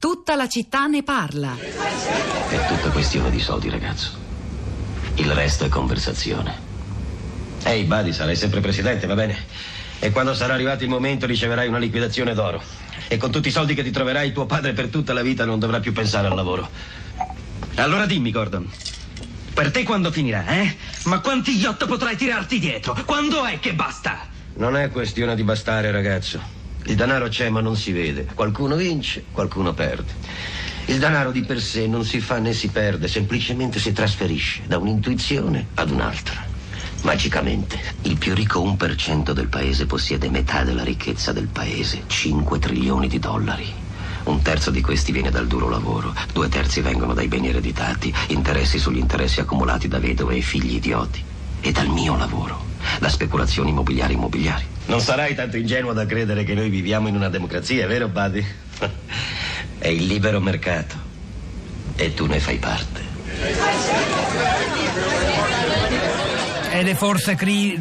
Tutta la città ne parla. È tutta questione di soldi, ragazzo. Il resto è conversazione. Ehi, Buddy, sarai sempre presidente, va bene? E quando sarà arrivato il momento riceverai una liquidazione d'oro. E con tutti i soldi che ti troverai, tuo padre per tutta la vita non dovrà più pensare al lavoro. Allora dimmi, Gordon. Per te quando finirà, eh? Ma quanti yacht potrai tirarti dietro? Quando è che basta? Non è questione di bastare, ragazzo. Il denaro c'è ma non si vede. Qualcuno vince, qualcuno perde. Il denaro di per sé non si fa né si perde, semplicemente si trasferisce da un'intuizione ad un'altra. Magicamente, il più ricco 1% del paese possiede metà della ricchezza del paese, 5 trilioni di dollari. Un terzo di questi viene dal duro lavoro, due terzi vengono dai beni ereditati, interessi sugli interessi accumulati da vedove e figli idioti. E dal mio lavoro, da speculazioni immobiliari immobiliari. Non sarai tanto ingenuo da credere che noi viviamo in una democrazia, vero, Buddy? È il libero mercato. E tu ne fai parte. Ed è forse cri-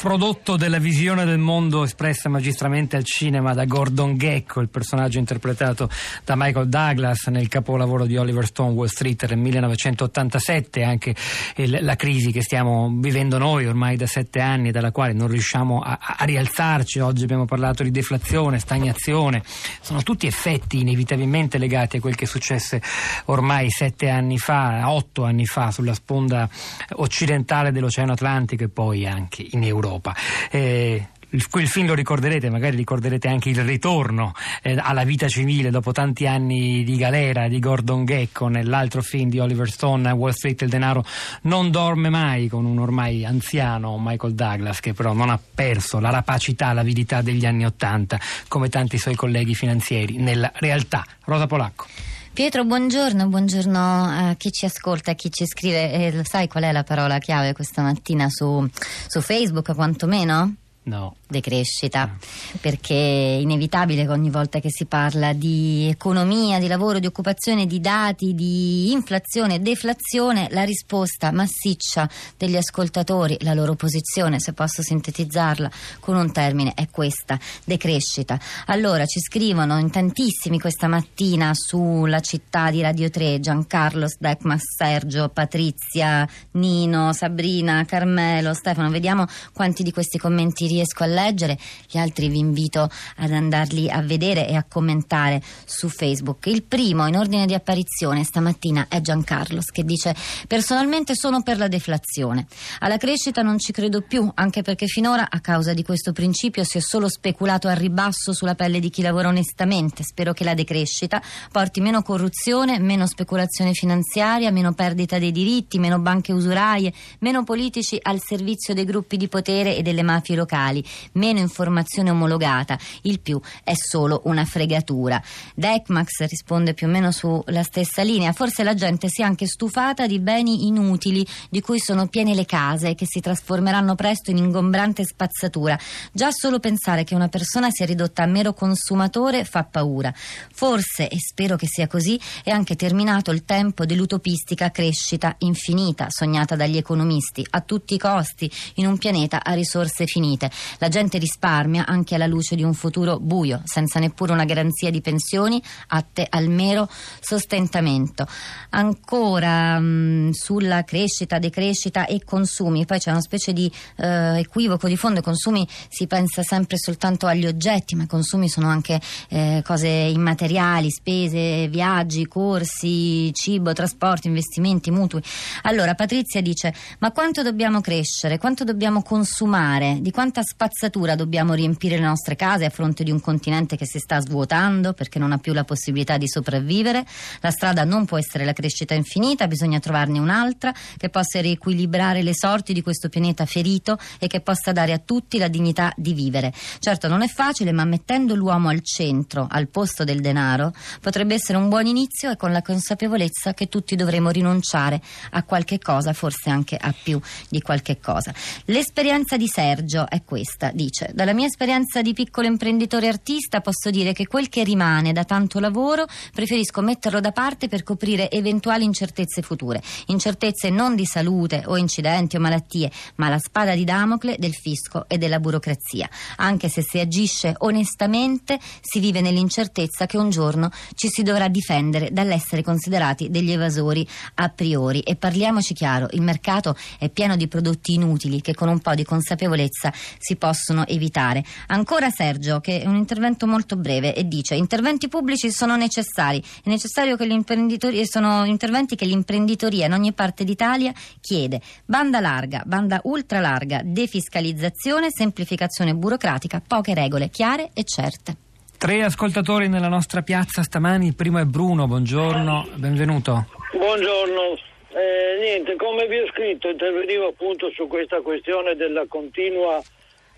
prodotto della visione del mondo espressa magistralmente al cinema da Gordon Gecko, il personaggio interpretato da Michael Douglas nel capolavoro di Oliver Stone Wall Street nel 1987, anche il, la crisi che stiamo vivendo noi ormai da sette anni, dalla quale non riusciamo a, a rialzarci. Oggi abbiamo parlato di deflazione, stagnazione, sono tutti effetti inevitabilmente legati a quel che successe ormai sette anni fa, otto anni fa, sulla sponda occidentale dell'Oceano Atlantico e poi anche in Europa. Eh, quel film lo ricorderete, magari ricorderete anche il ritorno eh, alla vita civile dopo tanti anni di galera di Gordon Gecko nell'altro film di Oliver Stone, Wall Street il denaro non dorme mai con un ormai anziano Michael Douglas che però non ha perso la rapacità, l'avidità degli anni Ottanta come tanti suoi colleghi finanzieri nella realtà. Rosa Polacco. Pietro, buongiorno, buongiorno a chi ci ascolta, a chi ci scrive. Eh, sai qual è la parola chiave questa mattina su, su Facebook, quantomeno? No. Decrescita, perché è inevitabile che ogni volta che si parla di economia, di lavoro, di occupazione, di dati, di inflazione e deflazione, la risposta massiccia degli ascoltatori, la loro posizione, se posso sintetizzarla con un termine, è questa, decrescita. Allora ci scrivono in tantissimi questa mattina sulla città di Radio 3, Giancarlo, Sdekmas, Sergio, Patrizia, Nino, Sabrina, Carmelo, Stefano, vediamo quanti di questi commenti riesco a leggere, gli altri vi invito ad andarli a vedere e a commentare su Facebook. Il primo in ordine di apparizione stamattina è Giancarlos che dice personalmente sono per la deflazione. Alla crescita non ci credo più, anche perché finora a causa di questo principio si è solo speculato al ribasso sulla pelle di chi lavora onestamente. Spero che la decrescita porti meno corruzione, meno speculazione finanziaria, meno perdita dei diritti, meno banche usuraie, meno politici al servizio dei gruppi di potere e delle mafie locali locali, meno informazione omologata, il più è solo una fregatura. Decmax risponde più o meno sulla stessa linea, forse la gente si è anche stufata di beni inutili di cui sono piene le case e che si trasformeranno presto in ingombrante spazzatura. Già solo pensare che una persona sia ridotta a mero consumatore fa paura. Forse, e spero che sia così, è anche terminato il tempo dell'utopistica crescita infinita sognata dagli economisti a tutti i costi in un pianeta a risorse finite. La gente risparmia anche alla luce di un futuro buio, senza neppure una garanzia di pensioni atte al mero sostentamento. Ancora mh, mm, sulla crescita, decrescita e consumi, poi c'è una specie di eh, equivoco di fondo, consumi si pensa sempre soltanto agli oggetti, ma i consumi sono anche eh, cose immateriali, spese, viaggi, corsi, cibo, trasporti, investimenti, mutui. Allora Patrizia dice: "Ma quanto dobbiamo crescere? Quanto dobbiamo consumare? Di quanta quanta spazzatura dobbiamo riempire le nostre case a fronte di un continente che si sta svuotando perché non ha più la possibilità di sopravvivere? La strada non può essere la crescita infinita, bisogna trovarne un'altra che possa riequilibrare le sorti di questo pianeta ferito e che possa dare a tutti la dignità di vivere. Certo non è facile, ma mettendo l'uomo al centro, al posto del denaro, potrebbe essere un buon inizio e con la consapevolezza che tutti dovremo rinunciare a qualche cosa, forse anche a più di qualche cosa. L'esperienza di Sergio è questa, dice, dalla mia esperienza di piccolo imprenditore artista posso dire che quel che rimane da tanto lavoro preferisco metterlo da parte per coprire eventuali incertezze future, incertezze non di salute o incidenti o malattie, ma la spada di Damocle del fisco e della burocrazia. Anche se si agisce onestamente, si vive nell'incertezza che un giorno ci si dovrà difendere dall'essere considerati degli evasori a priori. E parliamoci chiaro, il mercato è pieno di prodotti inutili che con un po' di consapevolezza si possono evitare. Ancora Sergio, che è un intervento molto breve e dice interventi pubblici sono necessari, è necessario che l'imprenditoria sono interventi che l'imprenditoria in ogni parte d'Italia chiede. Banda larga, banda ultra larga, defiscalizzazione, semplificazione burocratica, poche regole chiare e certe. Tre ascoltatori nella nostra piazza stamani, il primo è Bruno, buongiorno, benvenuto. Buongiorno, eh, niente, come vi ho scritto, intervenivo appunto su questa questione della continua,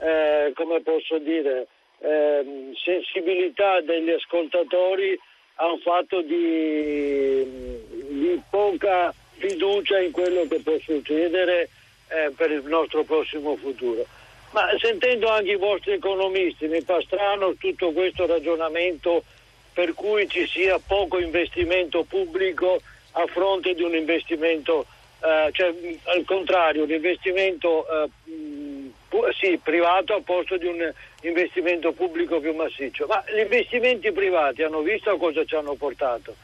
eh, come posso dire, eh, sensibilità degli ascoltatori a un fatto di, di, poca fiducia in quello che può succedere eh, per il nostro prossimo futuro. Ma sentendo anche i vostri economisti mi fa strano tutto questo ragionamento per cui ci sia poco investimento pubblico a fronte di un investimento, eh, cioè al contrario, un investimento eh, sì, privato al posto di un investimento pubblico più massiccio. Ma gli investimenti privati hanno visto a cosa ci hanno portato?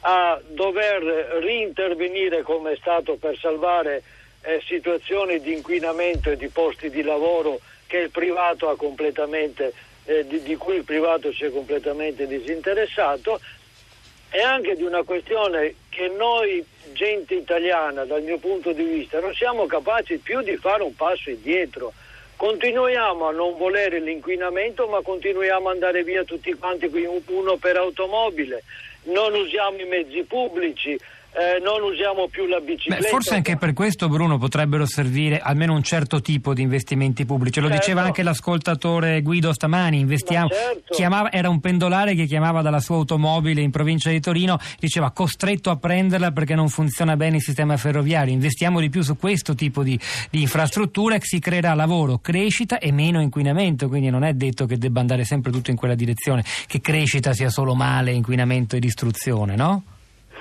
A dover rintervenire come è stato per salvare eh, situazioni di inquinamento e di posti di lavoro che il privato ha completamente eh, di, di, cui il privato si è completamente disinteressato e anche di una questione che noi, gente italiana, dal mio punto di vista, non siamo capaci più di fare un passo indietro. Continuiamo a non volere l'inquinamento, ma continuiamo ad andare via tutti quanti uno per automobile, non usiamo i mezzi pubblici, eh, non usiamo più la bicicletta. Beh, forse anche per questo, Bruno, potrebbero servire almeno un certo tipo di investimenti pubblici. Lo certo. diceva anche l'ascoltatore Guido stamani. Investiamo. Certo. Chiamava, era un pendolare che chiamava dalla sua automobile in provincia di Torino, diceva costretto a prenderla perché non funziona bene il sistema ferroviario. Investiamo di più su questo tipo di, di infrastrutture, si creerà lavoro, crescita e meno inquinamento. Quindi non è detto che debba andare sempre tutto in quella direzione, che crescita sia solo male, inquinamento e distruzione, no?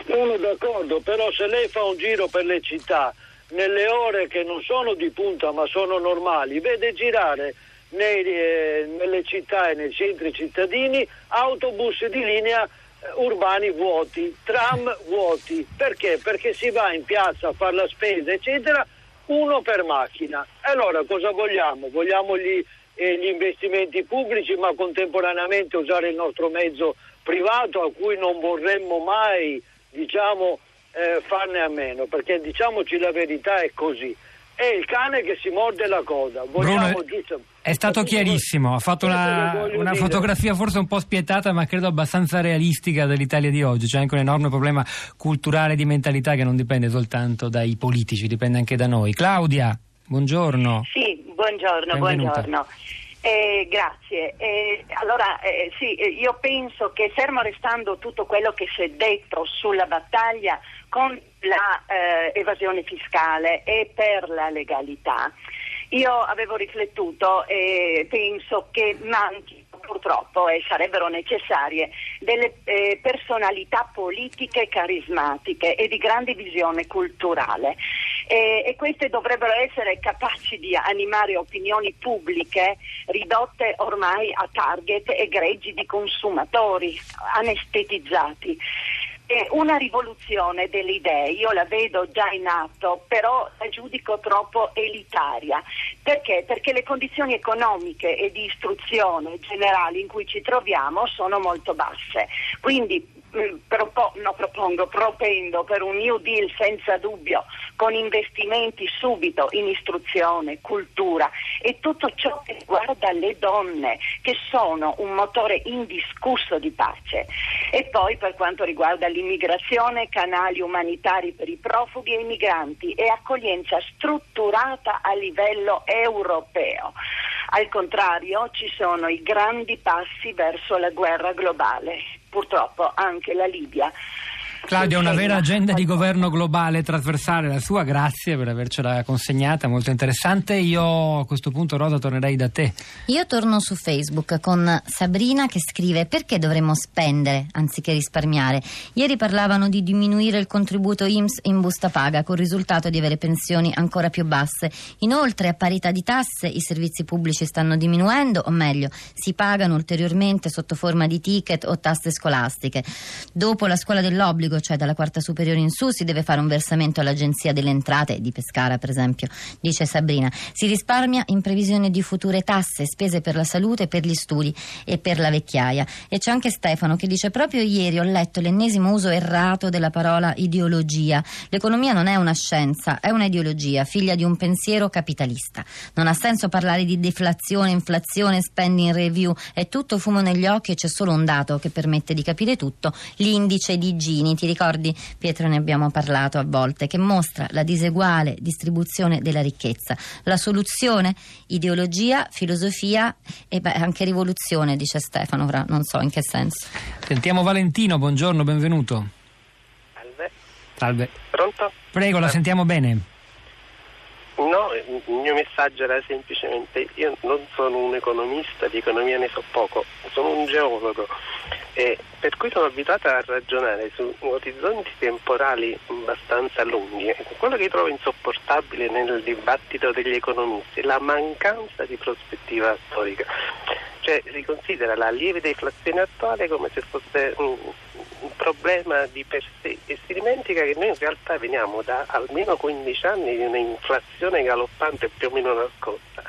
Sono d'accordo, però se lei fa un giro per le città nelle ore che non sono di punta ma sono normali, vede girare nei, eh, nelle città e nei centri cittadini autobus di linea eh, urbani vuoti, tram vuoti. Perché? Perché si va in piazza a fare la spesa, eccetera, uno per macchina. Allora cosa vogliamo? Vogliamo gli, eh, gli investimenti pubblici ma contemporaneamente usare il nostro mezzo privato a cui non vorremmo mai diciamo, eh, farne a meno, perché diciamoci la verità è così. È il cane che si morde la coda. Vogliamo Bruno, giusto... È stato chiarissimo, ha fatto una, una fotografia forse un po' spietata, ma credo abbastanza realistica dell'Italia di oggi. C'è anche un enorme problema culturale di mentalità che non dipende soltanto dai politici, dipende anche da noi. Claudia, buongiorno. Sì, buongiorno, Benvenuta. buongiorno. Eh, grazie. Eh, allora, eh, sì, eh, io penso che fermo restando tutto quello che si è detto sulla battaglia con l'evasione eh, fiscale e per la legalità, io avevo riflettuto e penso che manchi purtroppo e sarebbero necessarie delle eh, personalità politiche carismatiche e di grande visione culturale e, e queste dovrebbero essere capaci di animare opinioni pubbliche ridotte ormai a target e greggi di consumatori anestetizzati. È una rivoluzione delle idee, io la vedo già in atto, però la giudico troppo elitaria. Perché? Perché le condizioni economiche e di istruzione generali in cui ci troviamo sono molto basse. Quindi propo, no, propongo, propendo per un New Deal senza dubbio, con investimenti subito in istruzione, cultura e tutto ciò che riguarda le donne, che sono un motore indiscusso di pace. E poi per quanto riguarda l'immigrazione, canali umanitari per i profughi e i migranti e accoglienza strutturata a livello europeo. Al contrario, ci sono i grandi passi verso la guerra globale purtroppo anche la Libia Claudia, una vera agenda di governo globale trasversale, la sua, grazie per avercela consegnata, molto interessante. Io a questo punto, Rosa, tornerei da te. Io torno su Facebook con Sabrina che scrive perché dovremmo spendere anziché risparmiare. Ieri parlavano di diminuire il contributo IMSS in busta paga, col risultato di avere pensioni ancora più basse. Inoltre, a parità di tasse, i servizi pubblici stanno diminuendo, o meglio, si pagano ulteriormente sotto forma di ticket o tasse scolastiche. Dopo la scuola dell'obbligo, obbligo, cioè dalla quarta superiore in su, si deve fare un versamento all'Agenzia delle Entrate di Pescara, per esempio, dice Sabrina. Si risparmia in previsione di future tasse, spese per la salute, per gli studi e per la vecchiaia. E c'è anche Stefano che dice proprio ieri ho letto l'ennesimo uso errato della parola ideologia. L'economia non è una scienza, è una ideologia, figlia di un pensiero capitalista. Non ha senso parlare di deflazione, inflazione, spending review, è tutto fumo negli occhi e c'è solo un dato che permette di capire tutto, l'indice di Gini ti ricordi Pietro ne abbiamo parlato a volte, che mostra la diseguale distribuzione della ricchezza. La soluzione? Ideologia, filosofia e beh, anche rivoluzione, dice Stefano, ora non so in che senso. Sentiamo Valentino, buongiorno, benvenuto. Salve. Salve. Pronto? Prego, la sentiamo bene. No, il mio messaggio era semplicemente io non sono un economista, di economia ne so poco, sono un geologo e per cui sono abituata a ragionare su orizzonti temporali abbastanza lunghi. Quello che trovo insopportabile nel dibattito degli economisti è la mancanza di prospettiva storica. Cioè si considera la lieve deflazione attuale come se fosse un, un problema di per sé e si dimentica che noi in realtà veniamo da almeno 15 anni di un'inflazione galoppante più o meno nascosta.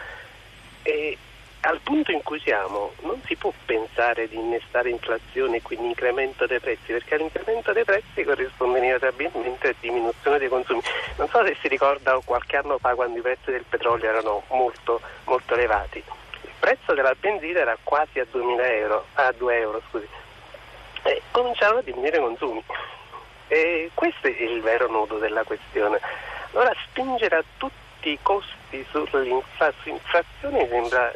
E al punto in cui siamo non si può pensare di innestare inflazione e quindi incremento dei prezzi, perché all'incremento dei prezzi corrisponde inevitabilmente a diminuzione dei consumi. Non so se si ricorda qualche anno fa quando i prezzi del petrolio erano molto, molto elevati. Il prezzo della benzina era quasi a 2.000 euro, a 2 euro, scusi. E cominciavano a diminuire i consumi. E questo è il vero nodo della questione. Allora spingere a tutti i costi sull'inflazione sembra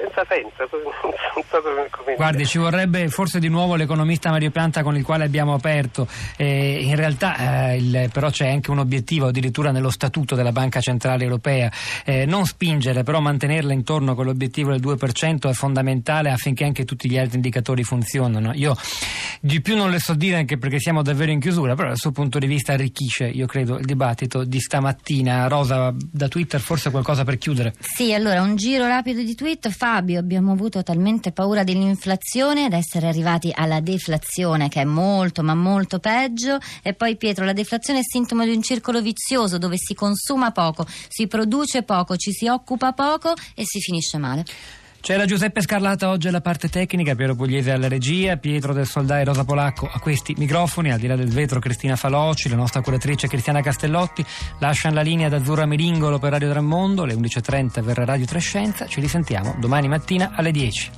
senza senso. Non so come Guardi, ci vorrebbe forse di nuovo l'economista Mario Pianta con il quale abbiamo aperto. Eh, in realtà eh, il, però c'è anche un obiettivo addirittura nello statuto della Banca Centrale Europea. Eh, non spingere, però mantenerla intorno con l'obiettivo del 2% è fondamentale affinché anche tutti gli altri indicatori funzionino. Io di più non le so dire anche perché siamo davvero in chiusura, però dal suo punto di vista arricchisce, io credo, il dibattito di stamattina. Rosa, da Twitter forse qualcosa per chiudere? Sì, allora un giro rapido di tweet fa Fabio, abbiamo avuto talmente paura dell'inflazione ad essere arrivati alla deflazione, che è molto ma molto peggio. E poi Pietro, la deflazione è sintomo di un circolo vizioso dove si consuma poco, si produce poco, ci si occupa poco e si finisce male. C'era Giuseppe Scarlata oggi alla parte tecnica, Piero Pugliese alla regia, Pietro del Soldai e Rosa Polacco a questi microfoni, al di là del vetro Cristina Faloci, la nostra curatrice Cristiana Castellotti, lasciano la linea da Azzurra Miringolo per Radio Trammondo, alle 11.30 verrà Radio Trescenza, ci risentiamo domani mattina alle 10.